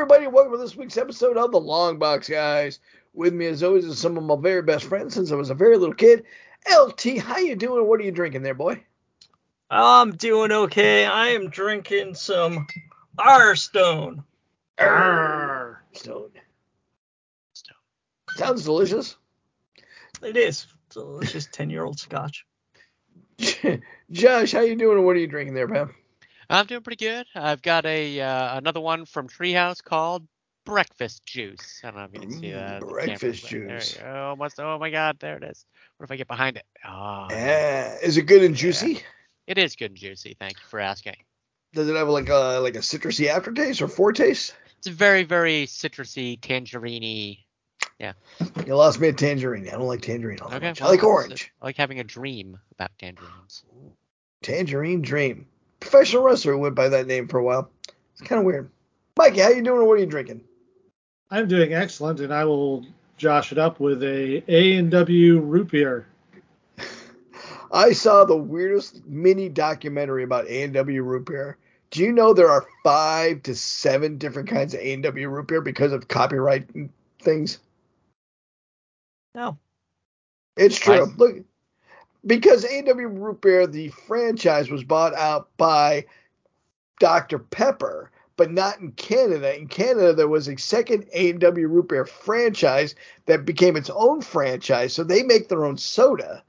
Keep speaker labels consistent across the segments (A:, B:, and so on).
A: everybody, welcome to this week's episode of the Long Box Guys. With me, as always, is some of my very best friends since I was a very little kid. LT, how you doing? What are you drinking there, boy?
B: I'm doing okay. I am drinking some R Stone.
A: Arr, Stone.
B: Stone.
A: Sounds delicious.
B: It is delicious ten year old scotch.
A: Josh, how you doing? What are you drinking there, pal?
C: I'm doing pretty good. I've got a uh, another one from Treehouse called Breakfast Juice. I don't know if you can see that.
A: breakfast
C: camera,
A: juice.
C: You. Almost, oh my God, there it is. What if I get behind it? Oh,
A: Yeah. Is it good and
C: Yeah.
A: juicy?
C: it is good and juicy. Thank you for asking.
A: Does it have like a like a citrusy aftertaste or foretaste?
C: It's a very, very citrusy, tangerine yeah.
A: You lost me at tangerine. I don't like tangerine all
C: Okay,
A: much. I like orange.
C: I like having a dream about tangerines.
A: Tangerine Dream. Professional wrestler who went by that name for a while. It's kind of weird. Mikey, how you doing? What are you drinking?
D: I'm doing excellent, and I will josh it up with a A and W root beer.
A: I saw the weirdest mini documentary about A&W root beer. Do you know there are five to seven different kinds of A&W root beer because of copyright things?
B: No.
A: It's true.
C: Why?
A: Look, because A&W root beer, the franchise was bought out by Dr. Pepper, but not in Canada. In Canada, there was a second A&W root beer franchise that became its own franchise, so they make their own soda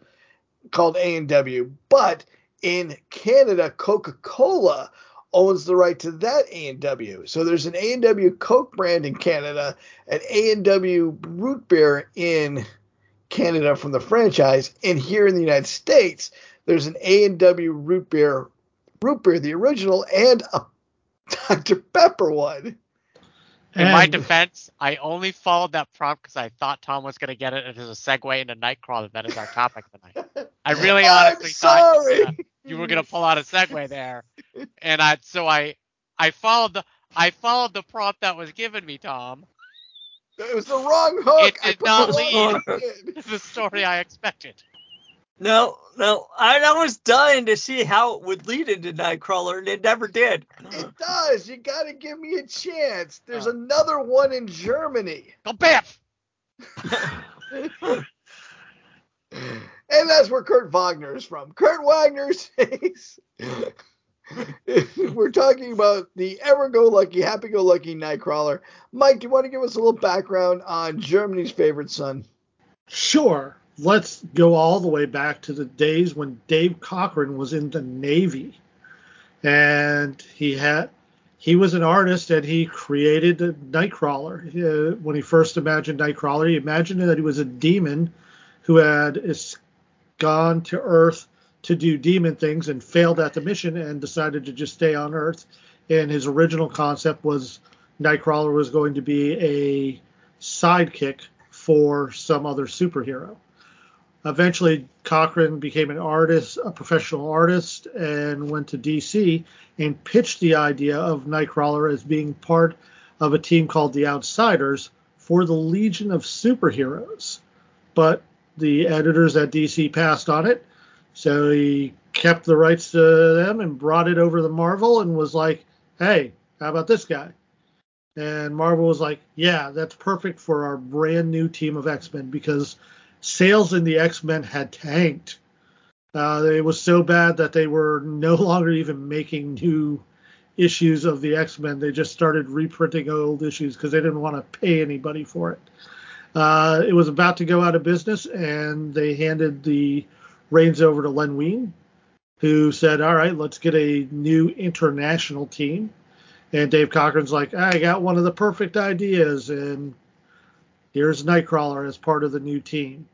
A: called A&W. But in Canada, Coca-Cola owns the right to that A&W. So there's an A&W Coke brand in Canada, an A&W root beer in Canada from the franchise, and here in the United States, there's an A and W root beer, root beer, the original, and a Dr Pepper one.
C: In my defense, I only followed that prompt because I thought Tom was going to get it as a segue into Nightcrawler. That is our topic tonight. I really
A: I'm
C: honestly thought
A: sorry.
C: uh, you were going to pull out a segue there, and I so I I followed the I followed the prompt that was given me, Tom.
A: It was the wrong hook.
C: It
A: I
C: did not
A: the wrong.
C: It's the story I expected.
B: No, no. I, I was dying to see how it would lead into Nightcrawler, and it never did.
A: It does. You got to give me a chance. There's
C: Oh.
A: another one in Germany.
C: Go Biff!
A: And that's where Kurt Wagner is from. Kurt Wagner says we're talking about the ever-go-lucky, happy-go-lucky Nightcrawler. Mike, do you want to give us a little background on Germany's favorite son?
D: Sure, let's go all the way back to the days when Dave Cockrum was in the Navy, and he had he was an artist and he created Nightcrawler. Uh, when he first imagined Nightcrawler, he imagined that he was a demon who had gone to Earth to do demon things and failed at the mission and decided to just stay on Earth. And his original concept was Nightcrawler was going to be a sidekick for some other superhero. Eventually, Cockrum became an artist, a professional artist, and went to DC and pitched the idea of Nightcrawler as being part of a team called the Outsiders for the Legion of Superheroes. But the editors at DC passed on it, so he kept the rights to them and brought it over to Marvel and was like, hey, how about this guy? And Marvel was like, yeah, that's perfect for our brand new team of X Men because sales in the X Men had tanked. Uh, it was so bad that they were no longer even making new issues of the X Men. They just started reprinting old issues because they didn't want to pay anybody for it. Uh, it was about to go out of business, and they handed the reins over to Len Wein, who said, All right, let's get a new international team. And Dave Cockrum's like, I got one of the perfect ideas, and here's Nightcrawler as part of the new team.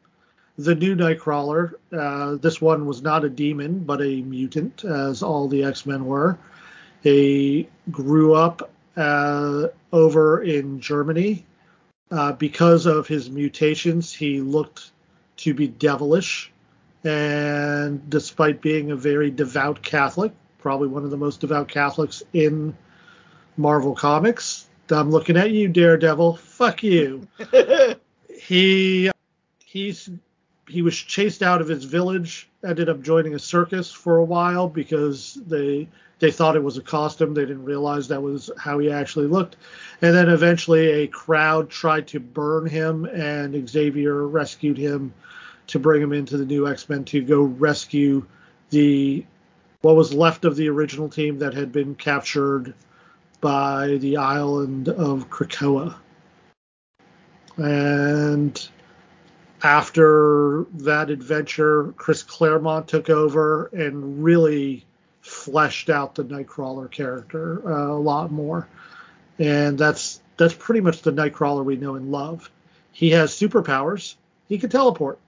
D: The new Nightcrawler, uh, this one was not a demon, but a mutant, as all the X Men were. He grew up uh, over in Germany. Uh, because of his mutations, he looked to be devilish. And despite being a very devout Catholic, probably one of the most devout Catholics in Marvel Comics. I'm looking at you, Daredevil. Fuck you. he he's he was chased out of his village ended up joining a circus for a while because they they thought it was a costume. They didn't realize that was how he actually looked. And then eventually a crowd tried to burn him, and Xavier rescued him to bring him into the new X Men to go rescue the what was left of the original team that had been captured by the island of Krakoa. And after that adventure, Chris Claremont took over and really fleshed out the Nightcrawler character uh, a lot more. And that's that's pretty much the Nightcrawler we know and love. He has superpowers. He can teleport.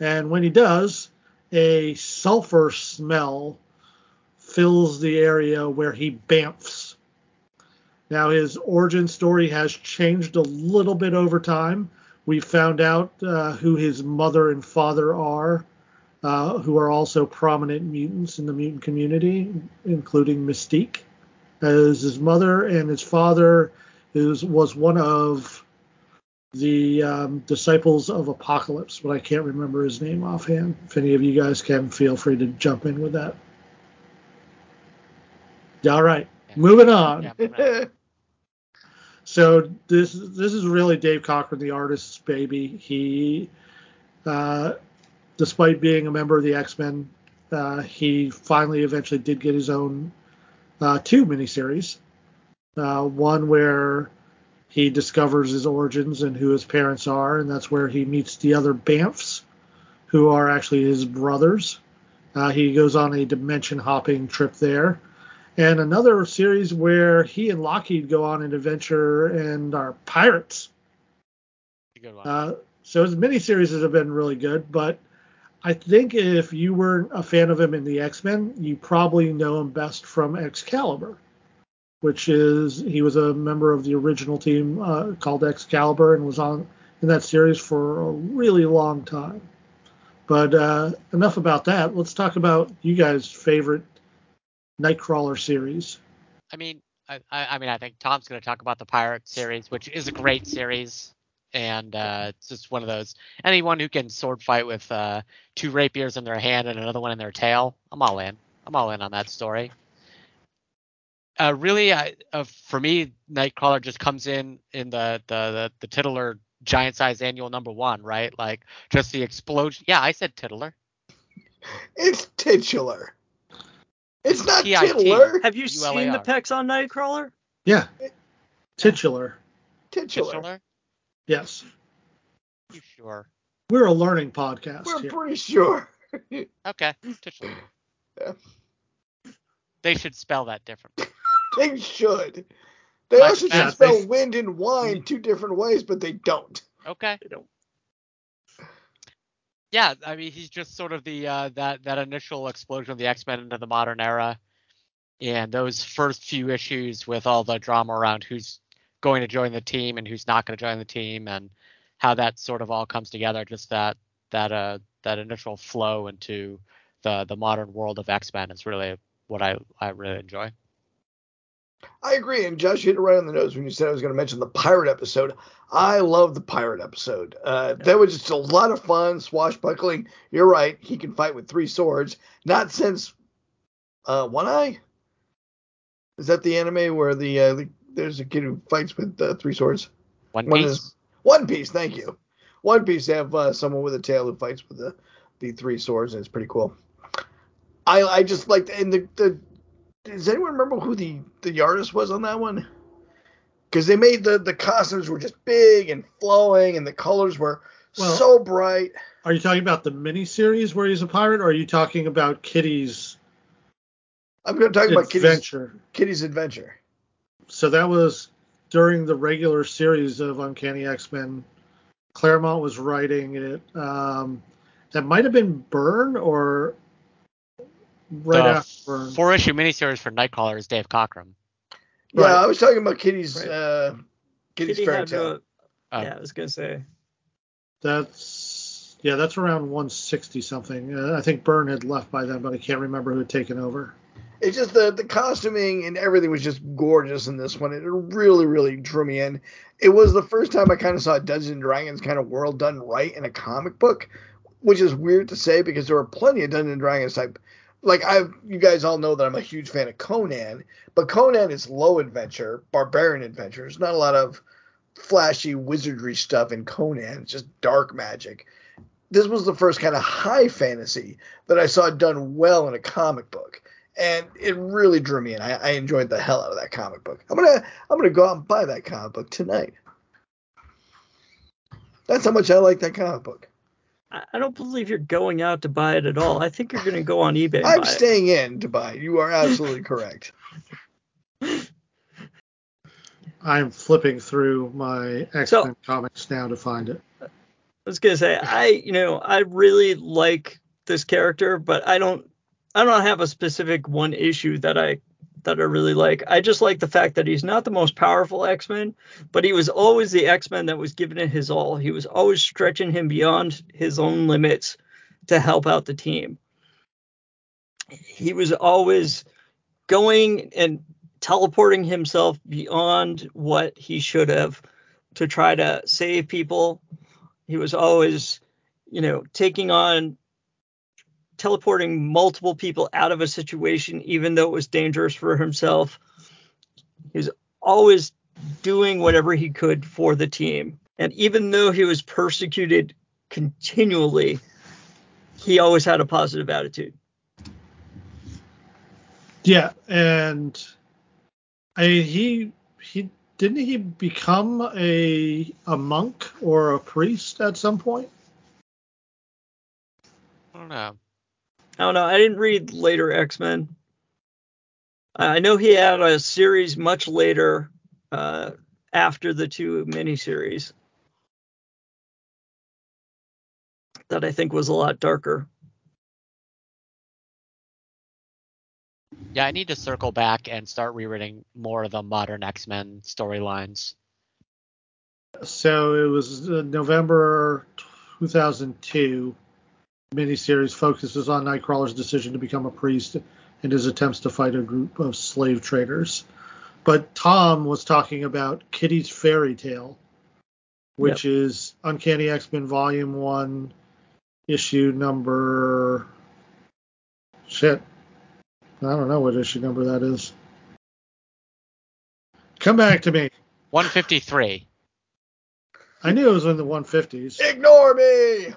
D: And when he does, a sulfur smell fills the area where he bamfs. Now, his origin story has changed a little bit over time. We found out uh, who his mother and father are, uh, who are also prominent mutants in the mutant community, including Mystique as his mother, and his father is was one of the um, disciples of Apocalypse, but I can't remember his name offhand. If any of you guys can, feel free to jump in with that. All right, moving on.
C: Yeah,
D: So this this is really Dave Cockrum, the artist's baby. He, uh, despite being a member of the X Men, uh, he finally eventually did get his own uh, two miniseries. Uh, one where he discovers his origins and who his parents are, and that's where he meets the other Bamfs, who are actually his brothers. Uh, he goes on a dimension hopping trip there. And another series where he and Lockheed go on an adventure and are pirates. Uh, so his miniseries have been really good, but I think if you weren't a fan of him in the X Men, you probably know him best from Excalibur, which is he was a member of the original team uh, called Excalibur and was on in that series for a really long time. But uh, enough about that. Let's talk about you guys' favorite Nightcrawler series.
C: I mean, I, I mean, I think Tom's going to talk about the Pirate series, which is a great series, and uh, it's just one of those. Anyone who can sword fight with uh, two rapiers in their hand and another one in their tail, I'm all in. I'm all in on that story. Uh, really, I, uh, for me, Nightcrawler just comes in in the the the, the titular giant size annual number one, right? Like just the explosion. Yeah, I said titular.
A: It's titular. It's not
C: T.I.T..
A: titular.
B: Have you seen the
C: ULAR.
B: pecs on Nightcrawler?
D: Yeah. Titular.
A: Titular.
C: Titular?
D: Yes.
C: You sure?
D: We're a learning podcast
A: We're
D: here.
A: pretty sure.
C: Okay, titular.
A: Yeah.
C: They should spell that differently.
A: They should. They
C: Like
A: also
C: that,
A: should spell
D: they-
A: wind and wine two different ways, but they don't.
C: Okay.
B: They don't.
C: Yeah, I mean he's just sort of the uh, that that initial explosion of the X Men into the modern era, and those first few issues with all the drama around who's going to join the team and who's not going to join the team, and how that sort of all comes together. Just that that uh that initial flow into the the modern world of X Men is really what I I really enjoy.
A: I agree, and Josh hit it right on the nose when you said I was going to mention the pirate episode. I love the pirate episode. Uh, that was just a lot of fun, swashbuckling. You're right, he can fight with three swords. Not since uh, One Eye. Is that the anime where the, uh, the there's a kid who fights with uh, three swords?
C: One
A: One
C: Piece.
A: is One Piece. Thank you. One Piece have uh, someone with a tail who fights with the the three swords, and it's pretty cool. I I just like and the the does anyone remember who the the artist was on that one? Because they made the the costumes were just big and flowing, and the colors were
D: Well-
A: so bright.
D: Are you talking about the miniseries where he's a pirate, or are you talking about Kitty's
A: I'm going to talk about Kitty's,
D: adventure?
A: Kitty's adventure.
D: So that was during the regular series of Uncanny X Men. Claremont was writing it. Um, that might have been Byrne or right
C: the
D: after
C: four issue miniseries for Nightcrawler is Dave Cockrum.
A: Yeah,
D: Right.
A: I was talking about Kitty's
B: Right.
A: uh, Kitty's
B: Kitty
A: fairy tale.
B: a-
C: Oh.
B: yeah, I was gonna say.
D: That's yeah, that's around 160 something. Uh, I think Byrne had left by then, but I can't remember who had taken over.
A: It's just the the costuming and everything was just gorgeous in this one. It really, really drew me in. It was the first time I kind of saw a Dungeons and Dragons kind of world done right in a comic book. which is weird to say because there are plenty of Dungeons and Dragons type. Like I, you guys all know that I'm a huge fan of Conan, but Conan is low adventure, barbarian adventure. There's not a lot of flashy wizardry stuff in Conan. It's just dark magic. This was the first kind of high fantasy that I saw done well in a comic book, and it really drew me in. I, I enjoyed the hell out of that comic book. I'm gonna I'm gonna go out and buy that comic book tonight. That's how much I like that comic book.
B: I I don't believe you're going out to buy it at all. I think you're going to go on eBay. And
A: I'm
B: buy it.
A: staying in to buy it. You are absolutely correct.
D: I'm flipping through my X
B: So-
D: Men comics now to find it.
B: I was gonna say I you know I really like this character, but I don't I don't have a specific one issue that I that I really like. I just like the fact that he's not the most powerful X-Men, but he was always the X-Men that was giving it his all. He was always stretching him beyond his own limits to help out the team. He was always going and teleporting himself beyond what he should have to try to save people he was always, you know, taking on teleporting multiple people out of a situation, even though it was dangerous for himself. He was always doing whatever he could for the team. And even though he was persecuted continually, he always had a positive attitude.
D: Yeah, and I he he didn't he become a a monk or a priest at some point?
C: I don't know.
B: I don't know. I didn't read later X Men. I know he had a series much later uh, after the two miniseries that I think was a lot darker.
C: Yeah, I need to circle back and start rereading more of the modern X Men storylines.
D: So it was uh, November 2002. Miniseries focuses on Nightcrawler's decision to become a priest and his attempts to fight a group of slave traders. But Tom was talking about Kitty's Fairy Tale, which is Uncanny X Men Volume 1, issue number. Shit. I don't know what issue number that is. Come back to me.
C: 153.
D: I knew it was in the 150s.
A: Ignore me.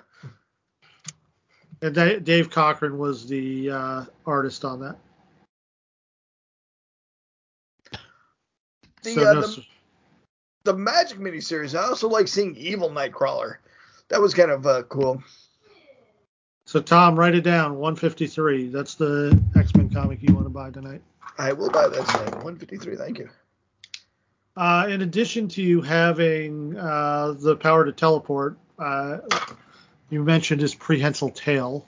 D: And Dave Cockrum was the uh, artist on that.
A: The,
D: So
A: uh,
D: no
A: the, the Magik miniseries. I also like seeing Evil Nightcrawler. That was kind of uh, cool.
D: so Tom, write it down. 153. That's the X Men comic you want to buy tonight.
A: I will buy that tonight. 153. Thank you.
D: Uh, in addition to you having uh, the power to teleport, uh, you mentioned his prehensile tail.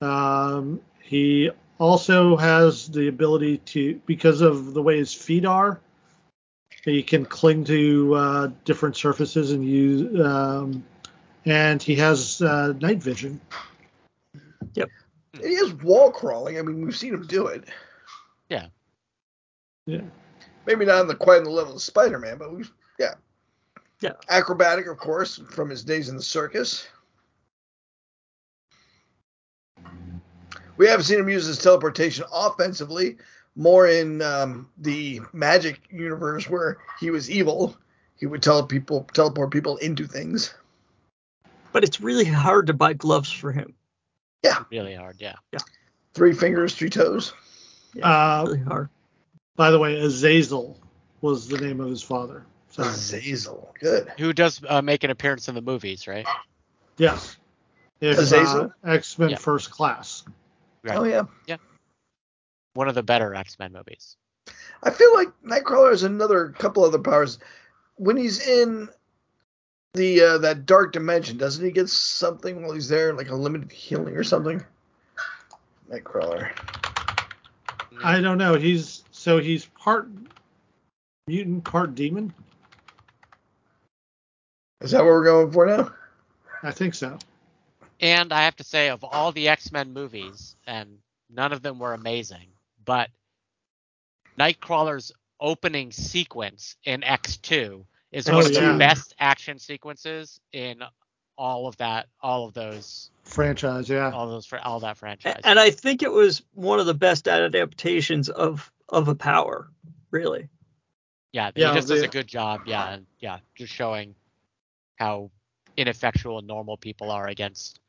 D: Um, he also has the ability to, because of the way his feet are, he can cling to uh, different surfaces and use. Um, and he has uh, night vision. Yep.
A: He is wall crawling. I mean, we've seen him do it.
C: Yeah.
D: Yeah.
A: Maybe not on the quite on the level of Spider-Man, but we, yeah.
B: Yeah.
A: Acrobatic, of course, from his days in the circus. We have seen him use his teleportation offensively, more in um, the Magik universe where he was evil. He would tell people teleport people into things.
B: But it's really hard to buy gloves for him. Yeah.
C: Really hard, yeah. Yeah.
A: Three fingers, three toes.
D: Uh,
B: Really hard.
D: by the way, Azazel was the name of his father. So,
A: Azazel, good.
C: Who does uh, make an appearance in the movies, right?
D: yes. If
A: Azazel?
D: uh, X Men
C: Yeah.
D: First Class.
C: Right.
A: Oh yeah. Yeah.
C: One of the better X Men movies.
A: I feel like Nightcrawler has another couple other powers. When he's in the uh, that dark dimension, doesn't he get something while he's there, like a limited healing or something? Nightcrawler.
D: I don't know. He's so he's part mutant, part demon.
A: Is that what we're going for now?
D: I think so.
C: And I have to say, of all the X Men movies, and none of them were amazing, but Nightcrawler's opening sequence in X2 is
D: Oh,
C: one of
D: yeah.
C: the best action sequences in all of that, all of those,
D: Franchise, yeah.
C: all those for all that franchise.
B: And I think it was one of the best adaptations of of a power, really.
C: yeah,
D: Yeah,
C: he just does a good job. Yeah, and yeah, just showing how ineffectual normal people are against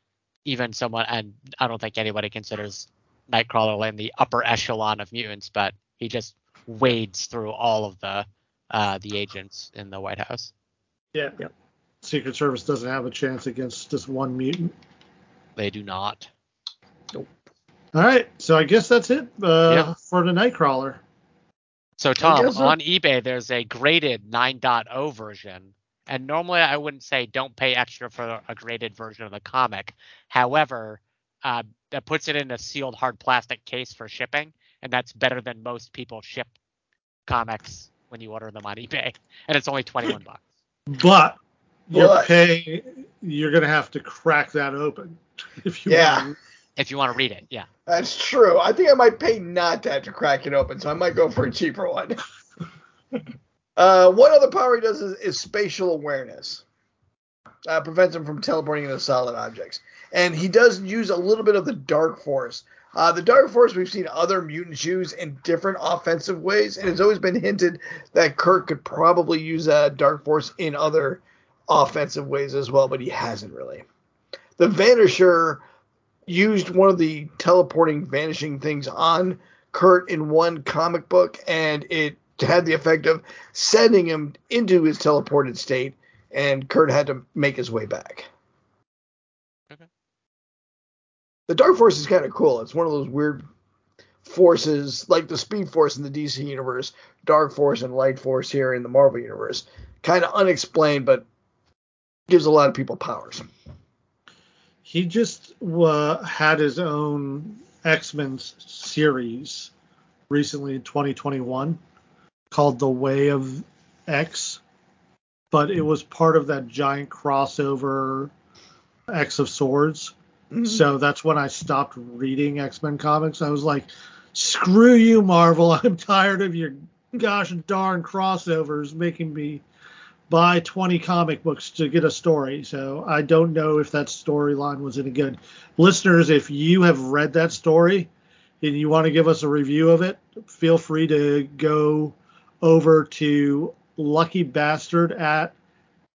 C: even someone. And I don't think anybody considers Nightcrawler in the upper echelon of mutants, but he just wades through all of the uh, the agents in the White House.
D: Yeah.
B: Yep.
D: Secret Service doesn't have a chance against just one mutant.
C: They do not.
D: All right, so I guess that's it uh,
C: Yeah.
D: for the Nightcrawler.
C: So Tom, on eBay there's a graded 9.0 version. And normally I wouldn't say don't pay extra for a graded version of the comic. However, uh, that puts it in a sealed hard plastic case for shipping, and that's better than most people ship comics when you order them on eBay. And it's only 21 bucks.
D: But you're
A: But-
D: paying. You're gonna have to crack that open if you
A: Yeah.
D: want.
C: If you want to read it, yeah.
A: That's true. I think I might pay not to have to crack it open, so I might go for a cheaper one. uh, one other power he does is, is spatial awareness. Uh, prevents him from teleporting into solid objects. And he does use a little bit of the Dark Force. Uh, the Dark Force we've seen other mutants use in different offensive ways, and it's always been hinted that Kirk could probably use uh, Dark Force in other offensive ways as well, but he hasn't really. The Vanisher used one of the teleporting vanishing things on Kurt in one comic book, and it had the effect of sending him into his teleported state, and Kurt had to make his way back.
C: Okay.
A: The Dark Force is kind of cool. It's one of those weird forces, like the Speed Force in the DC universe, Dark Force and Light Force here in the Marvel universe. Kind of unexplained, but gives a lot of people powers.
D: He just uh, had his own X Men series recently in 2021 called The Way of X, but it was part of that giant crossover X of Swords. Mm-hmm. So that's when I stopped reading X Men comics. I was like, screw you, Marvel. I'm tired of your gosh darn crossovers making me buy 20 comic books to get a story. So I don't know if that storyline was any good. Listeners, if you have read that story and you want to give us a review of it, feel free to go over to Lucky Bastard at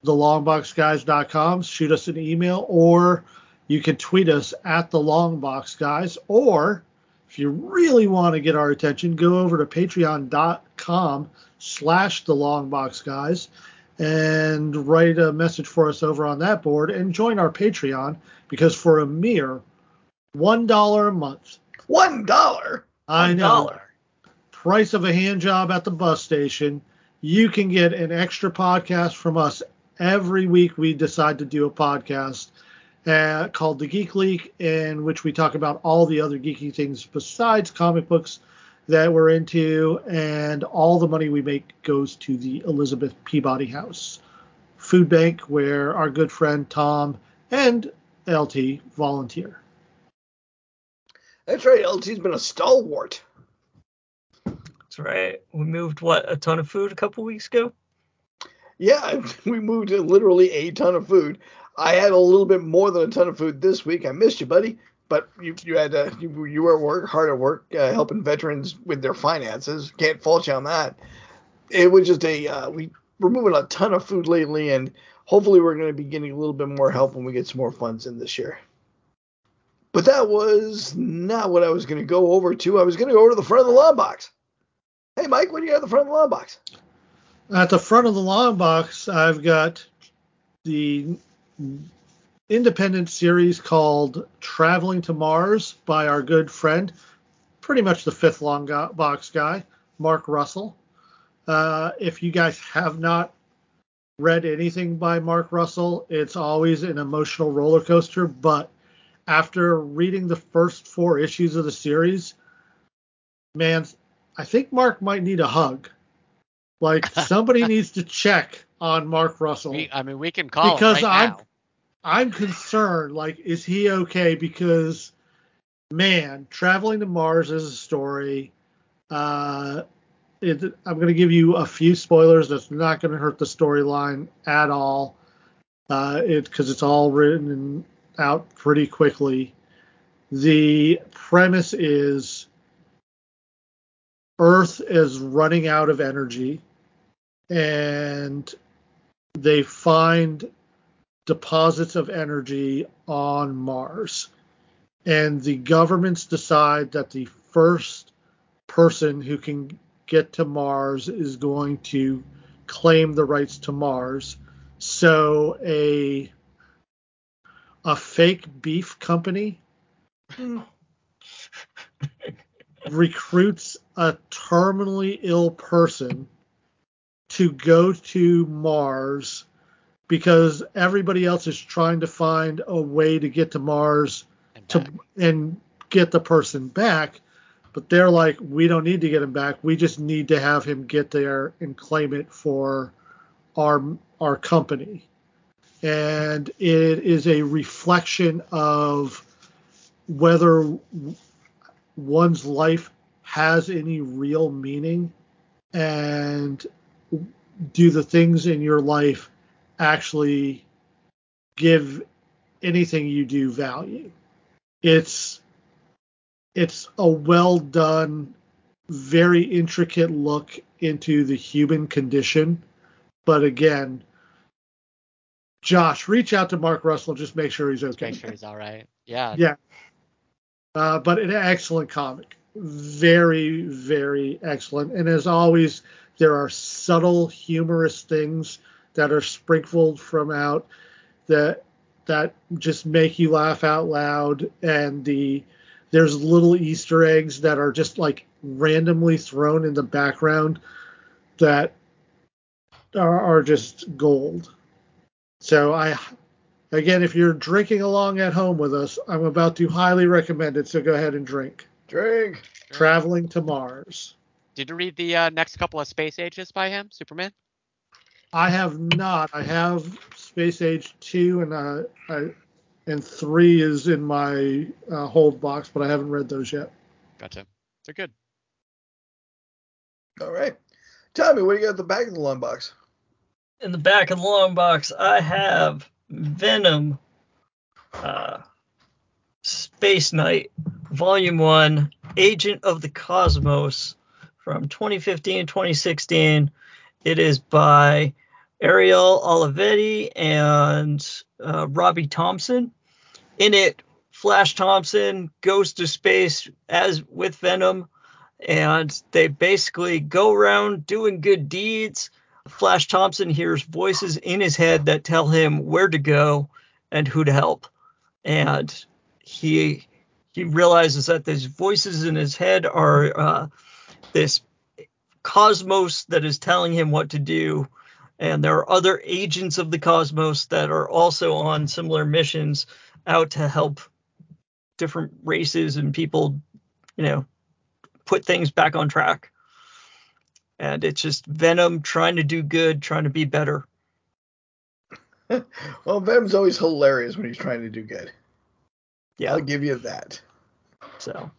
D: thelongboxguys.com, shoot us an email, or you can tweet us at the Longbox Guys, or if you really want to get our attention, go over to patreon.com slash the Longbox Guys and write a message for us over on that board and join our Patreon because for a mere one dollar a month,
A: One dollar.
D: I know
B: dollar.
D: Price of a hand job at the bus station, you can get an extra podcast from us every week. We decide to do a podcast uh, called The Geek Leak, in which we talk about all the other geeky things besides comic books that we're into, and all the money we make goes to the Elizabeth Peabody House Food Bank, where our good friend Tom and LT volunteer.
A: That's right. LT's been a stalwart.
B: Right. We moved what a ton of food a couple weeks ago.
A: Yeah, we moved literally a ton of food. I had a little bit more than a ton of food this week. I missed you, buddy. But you, you had uh, you, you were at work, hard at work, uh, helping veterans with their finances. Can't fault you on that. It was just a uh, we we're moving a ton of food lately, and hopefully we're going to be getting a little bit more help when we get some more funds in this year. But that was not what I was going to go over to. I was going to go over to the front of the lawn box. Hey, Mike, what do you have at the front of the long box?
D: At the front of the long box, I've got the independent series called Traveling to Mars by our good friend, pretty much the fifth long box guy, Mark Russell. Uh, if you guys have not read anything by Mark Russell, it's always an emotional roller coaster. But after reading the first four issues of the series, man, I think Mark might need a hug. Like somebody needs to check on Mark Russell.
C: We, I mean, we can call
D: Because
C: him right
D: I'm-
C: now.
D: I'm concerned. Like, is he okay? Because, man, traveling to Mars is a story. Uh, it, I'm going to give you a few spoilers. That's not going to hurt the storyline at all. uh, it because it's all written out pretty quickly. The premise is Earth is running out of energy, and they find deposits of energy on Mars. And the governments decide that the first person who can get to Mars is going to claim the rights to Mars. So a a fake beef company hmm. recruits a terminally ill person to go to Mars because everybody else is trying to find a way to get to Mars
C: And
D: to
C: back.
D: and get the person back. But they're like, we don't need to get him back. We just need to have him get there and claim it for our our company. And it is a reflection of whether one's life has any real meaning and do the things in your life actually give anything you do value. It's it's a well done, very intricate look into the human condition. But again, Josh, reach out to Mark Russell, just make sure he's okay.
C: make sure he's all right. Yeah.
D: Yeah. Uh, but an excellent comic. Very, very excellent. And as always, there are subtle, humorous things that are sprinkled from out that that just make you laugh out loud. And the there's little Easter eggs that are just like randomly thrown in the background that are, are just gold. So I Again, if you're drinking along at home with us, I'm about to highly recommend it. So go ahead and drink.
A: Drink.
D: Traveling to Mars.
C: Did you read the uh, next couple of space ages by him, Superman?
D: I have not. I have Space Age two and uh, I, and three is in my uh, hold box, but I haven't read those yet.
C: Gotcha. They're good.
A: All right. Tommy, what do you got at the back of the long box?
B: In the back of the long box, I have Venom, uh, Space Knight, Volume 1, Agent of the Cosmos from 2015 2016. It is by Ariel Olivetti and uh, Robbie Thompson. In it, Flash Thompson goes to space as with Venom, and they basically go around doing good deeds. Flash Thompson hears voices in his head that tell him where to go and who to help. And he he realizes that these voices in his head are uh, this cosmos that is telling him what to do. And there are other agents of the cosmos that are also on similar missions out to help different races and people, you know, put things back on track. And it's just Venom trying to do good, trying to be better.
A: Well, Venom's always hilarious when he's trying to do good.
B: Yeah.
A: I'll give you that.
B: So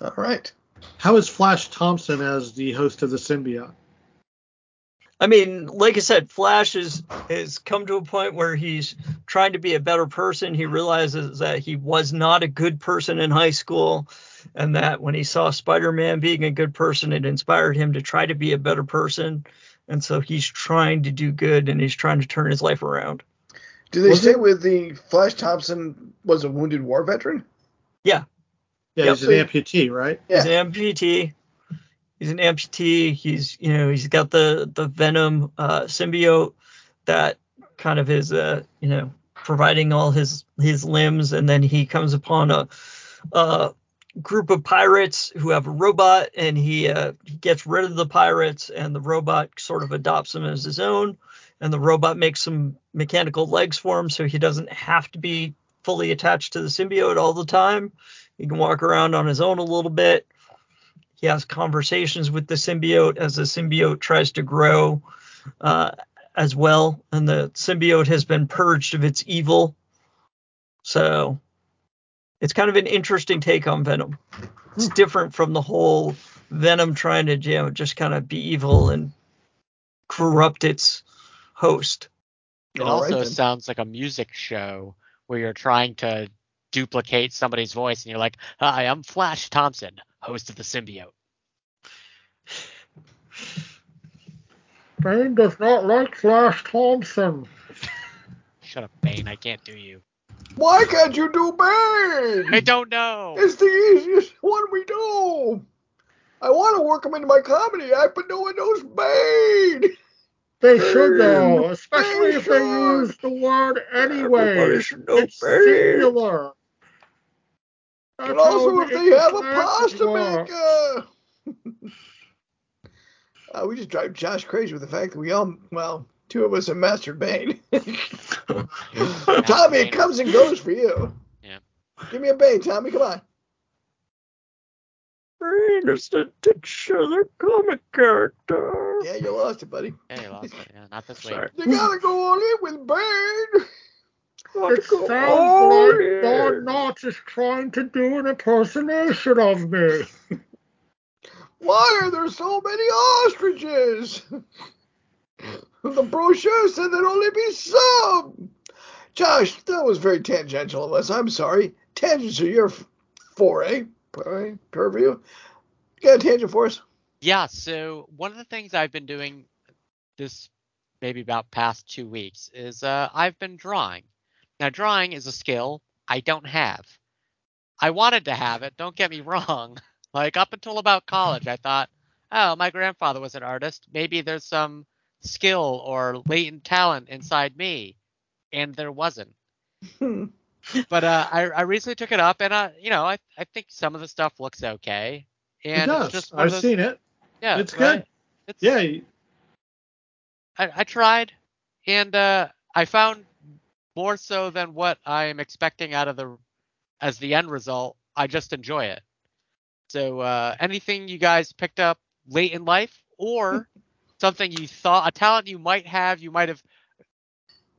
A: All right.
D: How is Flash Thompson as the host of the symbiote?
B: I mean, like I said, Flash is has come to a point where he's trying to be a better person. He realizes that he was not a good person in high school, and that when he saw Spider-Man being a good person, it inspired him to try to be a better person. And so he's trying to do good, and he's trying to turn his life around.
A: Do they
D: Was
A: say
D: it-
A: with the Flash Thompson was a wounded war veteran?
D: Yeah,
B: Yep.
D: he's an amputee, right?
A: Yeah.
B: He's an amputee. He's an amputee. He's you know he's got the the Venom uh, symbiote that kind of is uh you know providing all his his limbs, and then he comes upon a a group of pirates who have a robot, and he uh, he gets rid of the pirates, and the robot sort of adopts him as his own, and the robot makes some mechanical legs for him, so he doesn't have to be fully attached to the symbiote all the time. He can walk around on his own a little bit. He has conversations with the symbiote as the symbiote tries to grow uh, as well. And the symbiote has been purged of its evil. So it's kind of an interesting take on Venom. It's different from the whole Venom trying to you know, just kind of be evil and corrupt its host.
C: It
A: All right
C: also
A: then.
C: sounds like a music show where you're trying to duplicate somebody's voice and you're like, Hi, I'm Flash Thompson, host of the symbiote.
D: Bane does not like Flash Thompson.
C: Shut up, Bane, I can't do you.
A: Why can't you do Bane?
C: I don't know.
A: It's the easiest one we do. I want to work him into my comedy act, but no one knows Bane.
D: They should
A: Bane.
D: though, especially
A: They
D: if they
A: should.
D: use the word anyway.
B: Everybody should know
D: It's
B: Bane.
D: singular. That's
A: And also, if they have a
D: classes
A: pasta maker. uh, we just drive Josh crazy with the fact that we all, well, two of us have mastered Bane. Tommy, it comes and goes for you.
C: Yeah.
A: Give me a Bane, Tommy. Come on.
B: Bane is the titular comic character.
A: Yeah, you lost it, buddy.
C: Yeah, you lost it. Yeah, not this week.
B: Sorry.
A: You gotta go on in with Bane.
B: Want
D: It sounds like
B: in.
D: Don Knotts is trying to do an impersonation of me.
A: Why are there so many ostriches? the brochure said there'd only be some. Josh, that was very tangential of us. I'm sorry. Tangents are your foray, foray, purview. You got a tangent for us?
C: Yeah, so one of the things I've been doing this maybe about past two weeks is uh, I've been drawing. Now, drawing is a skill I don't have. I wanted to have it, don't get me wrong. Like, up until about college, I thought, oh, my grandfather was an artist. Maybe there's some skill or latent talent inside me. And there wasn't. But uh, I, I recently took it up, and, uh, you know, I, I think some of the stuff looks okay. And
D: it does.
C: just
D: I've
C: those-
D: seen it.
C: Yeah,
D: It's
C: right?
D: good.
C: It's,
D: Yeah,
C: I, I tried, and uh, I found more so than what I'm expecting out of the as the end result. I just enjoy it. So uh, anything you guys picked up late in life, or something you thought a talent you might have, you might have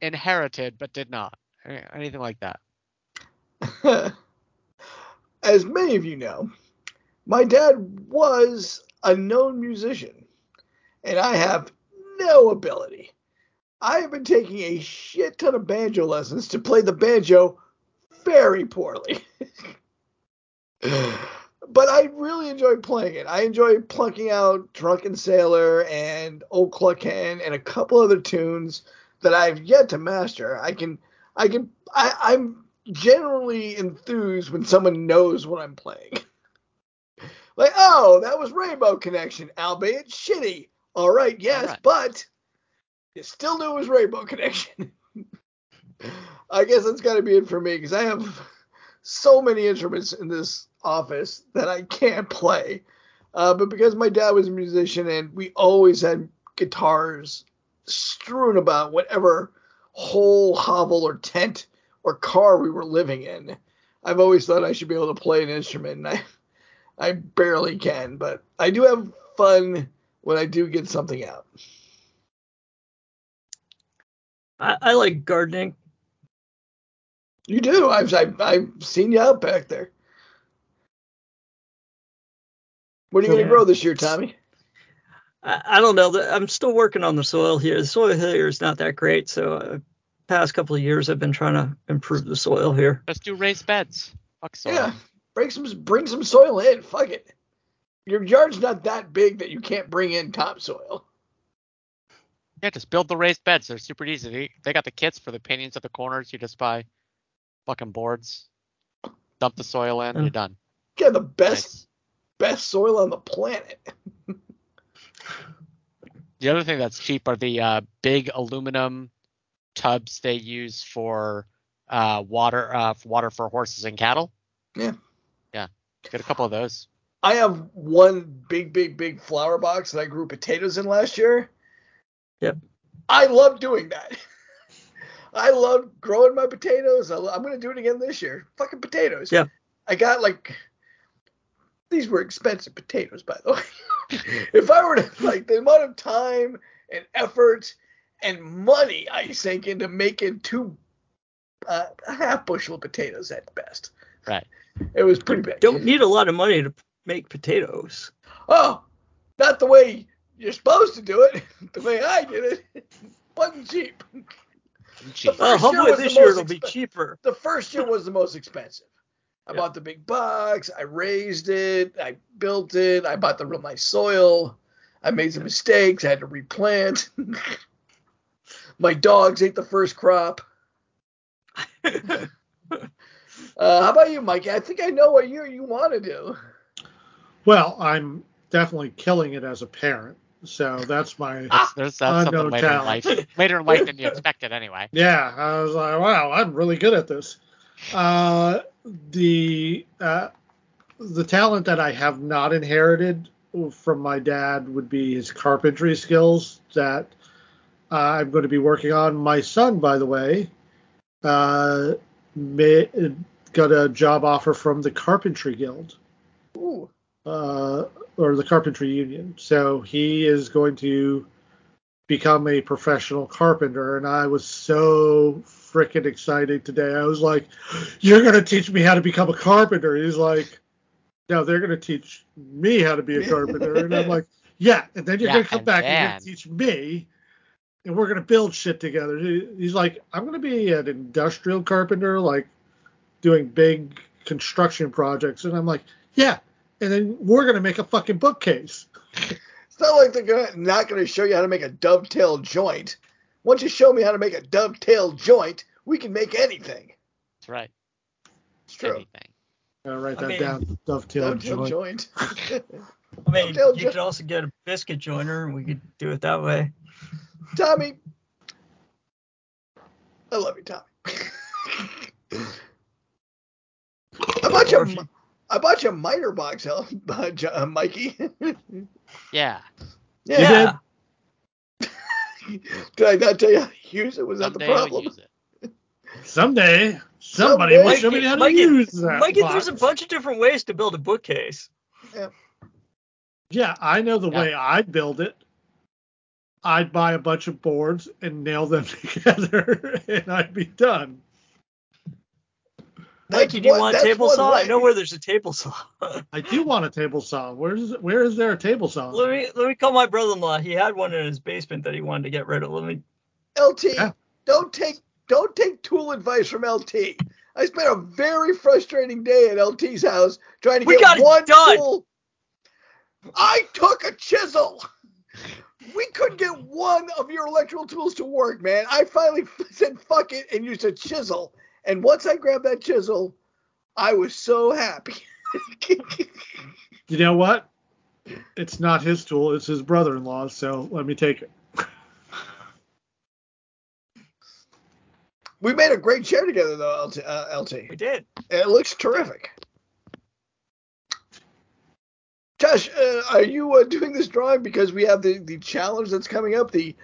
C: inherited but did not, anything like that.
A: As many of you know, my dad was a known musician, and I have no ability. I have been taking a shit ton of banjo lessons to play the banjo very poorly. but I really enjoy playing it. I enjoy plunking out Drunken Sailor and Old Cluck Hen and a couple other tunes that I've yet to master. I can, I can, I, I'm generally enthused when someone knows what I'm playing. like, oh, that was Rainbow Connection, albeit shitty. All right, yes,
C: All right.
A: but you still knew it was Rainbow Connection. I guess that's got to be it for me because I have so many instruments in this office that I can't play. Uh, but because my dad was a musician and we always had guitars strewn about whatever hole, hovel, or tent or car we were living in, I've always thought I should be able to play an instrument, and I, I barely can. But I do have fun when I do get something out.
B: I, I like gardening.
A: You do. I've I've, I've seen you out back there. What are you
B: Yeah.
A: gonna grow this year, Tommy?
B: I, I don't know. I'm still working on the soil here. The soil here is not that great, so uh, past couple of years I've been trying to improve the soil here.
C: Let's do raised beds. Fuck soil.
A: Yeah, bring some bring some soil in. Fuck it. Your yard's not that big that you can't bring in topsoil.
C: Yeah, just build the raised beds. They're super easy. They, they got the kits for the paintings at the corners. You just buy fucking boards, dump the soil in,
B: Mm.
C: you're done.
A: Get the best
C: Nice.
A: best soil on the planet.
C: The other thing that's cheap are the uh, big aluminum tubs they use for uh, water uh, for water for horses and cattle.
A: Yeah.
C: Yeah. Get a couple of those.
A: I have one big, big, big flower box that I grew potatoes in last year.
B: Yep.
A: I love doing that. I love growing my potatoes. I going to do it again this year. Fucking potatoes.
B: Yeah.
A: I got like, these were expensive potatoes, by the way. if I were to, like, the amount of time and effort and money I sank into making two, uh, a half bushel of potatoes at best.
C: Right.
A: It was pretty big.
B: Don't need a lot of money to make potatoes.
A: Oh, not the way you're supposed to do it. The way I did it. Wasn't cheap.
C: cheap.
A: The
B: Well,
A: First year
B: hopefully
A: was the
B: this year
A: most
B: it'll be cheaper.
A: The first year was the most expensive. I
C: Yeah.
A: bought the big box. I raised it. I built it. I bought the real nice soil. I made some mistakes. I had to replant. My dogs ate the first crop. Uh, how about you, Mike? I think I know what you you want to do.
D: Well, I'm definitely killing it as a parent. So that's my
C: That's, there's, that's something
D: Unknown
C: later in
D: talent.
C: life. Later in life than you expected, anyway.
D: yeah. I was like, wow, I'm really good at this. Uh, the uh, the talent that I have not inherited from my dad would be his carpentry skills that uh, I'm going to be working on. My son, by the way, uh, may, got a job offer from the Carpentry Guild.
A: Ooh,
D: uh, or the carpentry union. So he is going to become a professional carpenter, and I was so freaking excited today. I was like, "You're going to teach me how to become a carpenter?" He's like, "No, they're going to teach me how to be a carpenter," and I'm like, "Yeah," and then you're
C: Yeah,
D: going to come
C: and
D: back and going to teach me. And we're gonna build shit together. He's like, I'm gonna be an industrial carpenter, like doing big construction projects. And I'm like, yeah, and then we're gonna make a fucking bookcase.
A: it's not like they're gonna, not going to show you how to make a dovetail joint. Once you show me how to make a dovetail joint, we can make anything.
C: That's right.
A: It's true.
C: Anything.
D: I'll write
B: I
D: that
B: mean,
D: down. Dovetail
A: Dovetail
D: joint.
A: joint.
B: I mean,
A: Dovetail
B: you
A: jo-
B: could also get a biscuit joiner, and we could do it that way.
A: Tommy, I love you, Tommy. I bought you.
B: Or
A: a
B: if
A: mi-
B: you-
A: I bought you a miter box, hell, uh, uh, Mikey.
C: Yeah.
A: yeah.
B: Yeah.
A: Did I not tell you how to use it? Was that the problem?
C: use it.
D: Someday, somebody
A: Someday.
D: will show me how to
B: Mikey,
D: use that.
B: Mikey, there's a bunch of different ways to build a bookcase.
D: Yeah, I know the
C: Yeah.
D: way I'd build it. I'd buy a bunch of boards and nail them together, and I'd be done.
A: That's
B: Mikey, do you
A: one-
B: want a table
A: one
B: saw? I know where there's a table saw.
D: I do want a table saw. Where's where is there a table saw?
B: let me let me call my brother-in-law. He had one in his basement that he wanted to get rid of. Let me.
A: LT,
D: Yeah.
A: don't take don't take tool advice from LT. I spent a very frustrating day at LT's house trying to
B: We
A: get
B: got
A: one
B: done.
A: tool. I took a chisel. We couldn't get one of your electrical tools to work, man. I finally said fuck it and used a chisel. And once I grabbed that chisel, I was so happy.
D: You know what? It's not his tool. It's his brother-in-law's. So let me take it.
A: we made a great chair together, though, LT. Uh, LT.
B: We did.
A: It looks terrific. Josh, uh, are you uh, doing this drawing because we have the, the challenge that's coming up? The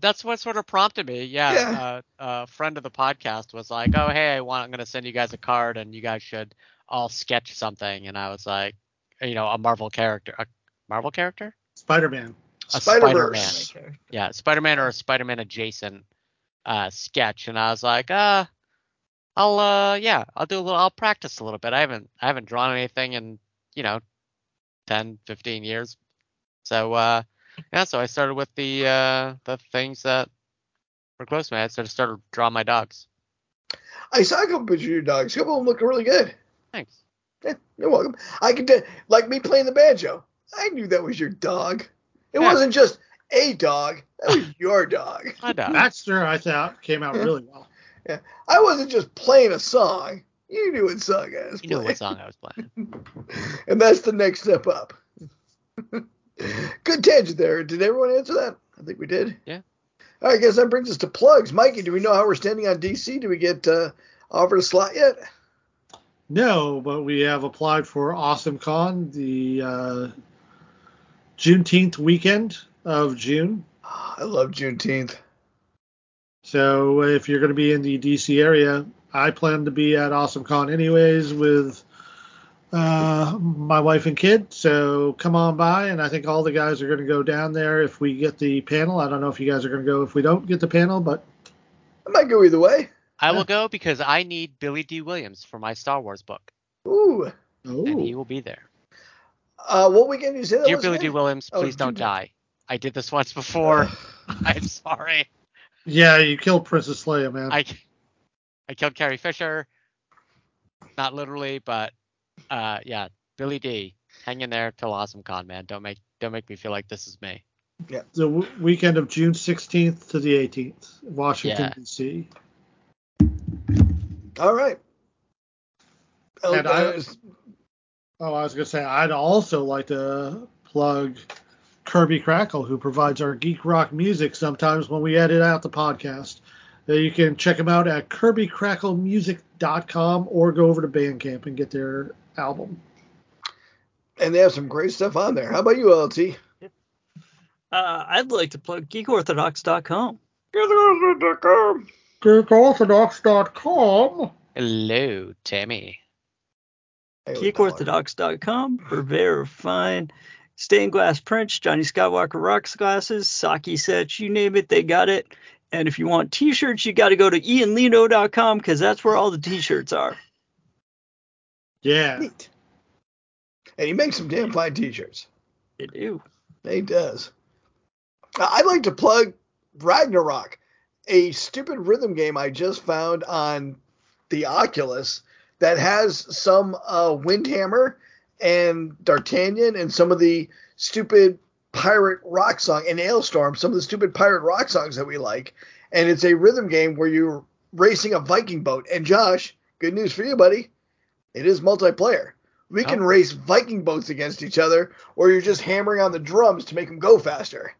C: that's what sort of prompted me. Yeah,
A: Yeah.
C: Uh, a friend of the podcast was like, "Oh, hey, I want, I'm gonna send you guys a card, and you guys should all sketch something." And I was like, you know, a Marvel character, a Marvel character,
D: Spider-Man.
C: a
A: Spider-Verse.
C: Spider-Man, yeah, Spider-Man or a Spider-Man adjacent uh, sketch. And I was like, uh, I'll, uh, yeah, I'll do a little, I'll practice a little bit. I haven't, I haven't drawn anything in, you know, 10, 15 years. So, uh, yeah, so I started with the uh, the things that were close to me. I sort of started drawing my dogs.
A: I saw a couple pictures of your dogs. A couple of them look really good.
C: Thanks.
A: Yeah, you're welcome. I could do, like me playing the banjo. I knew that was your dog. It
C: Yeah.
A: wasn't just a dog. That was your dog.
C: My dog.
D: Baxter, I thought, came out really well.
A: Yeah, I wasn't just playing a song. You knew what song I was
C: You knew what song I was playing.
A: and that's the next step up. Good tangent there. Did everyone answer that? I think we did.
C: Yeah.
A: All right, I guess that brings us to plugs. Mikey, do we know how we're standing on DC? Do we get uh, offered a slot yet?
D: No, but we have applied for Awesome Con, the uh, Juneteenth weekend of June.
A: I love Juneteenth.
D: So if you're going to be in the DC area, I plan to be at Awesome Con anyways with uh, my wife and kid. So come on by, and I think all the guys are going to go down there if we get the panel. I don't know if you guys are going to go if we don't get the panel, but
A: I might go either way.
C: I
D: Yeah.
C: will go because I need Billy Dee Williams for my Star Wars book,
A: Ooh.
C: and he
D: oh,
C: will be there.
A: Uh, what weekend did you say that
C: Dear Billy
A: again?
C: D. Williams,
A: Oh,
C: please don't
A: Juneteenth.
C: die. I did this once before. I'm sorry.
D: Yeah, you killed Princess Leia, man.
C: I I killed Carrie Fisher. Not literally, but uh, yeah, Billy Dee. Hang in there till Awesome Con, man. Don't make don't make me feel like this is me. Yeah.
D: The w- weekend of June 16th to the 18th, Washington
C: Yeah.
D: D.C.
A: All right. Oh,
D: And I-
A: uh,
D: Oh, I was gonna say I'd also like to plug Kirby Crackle, who provides our geek rock music sometimes when we edit out the podcast. Uh, you can check them out at kirbycracklemusic.com or go over to Bandcamp and get their album.
A: and they have some great stuff on there. How about you, LT?
B: Uh, I'd like to plug geekorthodox.com.
D: GeekOrthodox.com.
C: Hello, Tammy.
B: geekorthodox.com for very fine stained glass prints, Johnny Skywalker rocks glasses, sake sets, you name it, they got it. And if you want t-shirts, you got to go to ianlino.com because that's where all the t-shirts are.
D: Yeah.
A: Neat. And he makes some damn fine t-shirts.
B: They do.
A: He does. I'd like to plug Ragnarock, a stupid rhythm game I just found on the Oculus that has some uh, Windhammer and D'Artagnan and some of the stupid pirate rock song and Alestorm, some of the stupid pirate rock songs that we like. And it's a rhythm game where you're racing a Viking boat. And Josh, good news for you, buddy. It is multiplayer. We can
C: Oh.
A: race Viking boats against each other, or you're just hammering on the drums to make them go faster.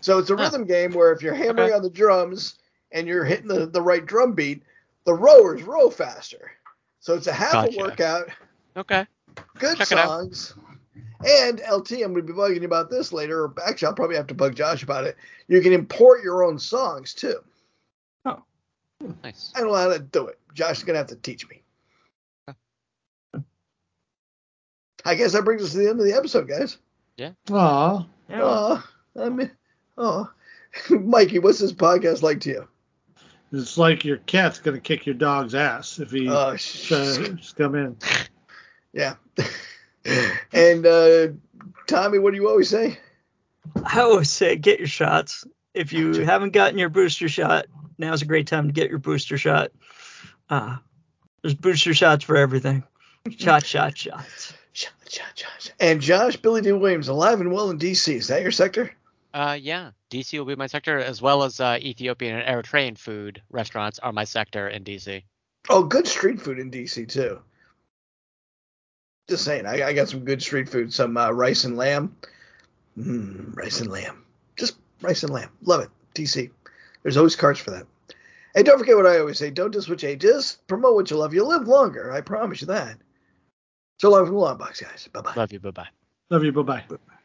A: So it's a
C: Huh.
A: rhythm game where if you're hammering
C: Okay.
A: on the drums and you're hitting the, the right drum beat, the rowers row faster. So it's a half
C: Gotcha.
A: a workout,
C: Okay.
A: good
C: Check
A: songs. And LT, I'm going to be bugging you about this later. Or actually, I'll probably have to bug Josh about it. You can import your own songs too.
C: Oh, nice.
A: I don't know how to do it. Josh is going to have to teach me. I guess that brings us to the end of the episode, guys.
D: Aw.
B: Yeah.
A: Oh, I mean, oh, Mikey, what's this podcast like to you?
D: It's like your cat's gonna kick your dog's ass if he
A: Oh,
D: tries to come in.
A: yeah. and uh, Tommy, what do you always say?
B: I always say get your shots. If you haven't gotten your booster shot, now's a great time to get your booster shot. Uh, there's booster shots for everything. Shot, shot, shots.
A: And Josh, Billy Dee Williams, alive and well in D.C. Is that your sector?
C: Uh, yeah. DC will be my sector, as well as uh, Ethiopian and Eritrean food restaurants are my sector in DC.
A: Oh, good street food in D.C. too. Just saying, I, I got some good street food. Some uh, rice and lamb. Mm, rice and lamb. Just rice and lamb. Love it. D.C. There's always cards for that. And don't forget what I always say: don't just switch age. Just promote what you love. You'll live longer. I promise you that. So long from the long box, guys. Bye bye.
C: Love you. Bye bye.
D: Love you. Bye bye.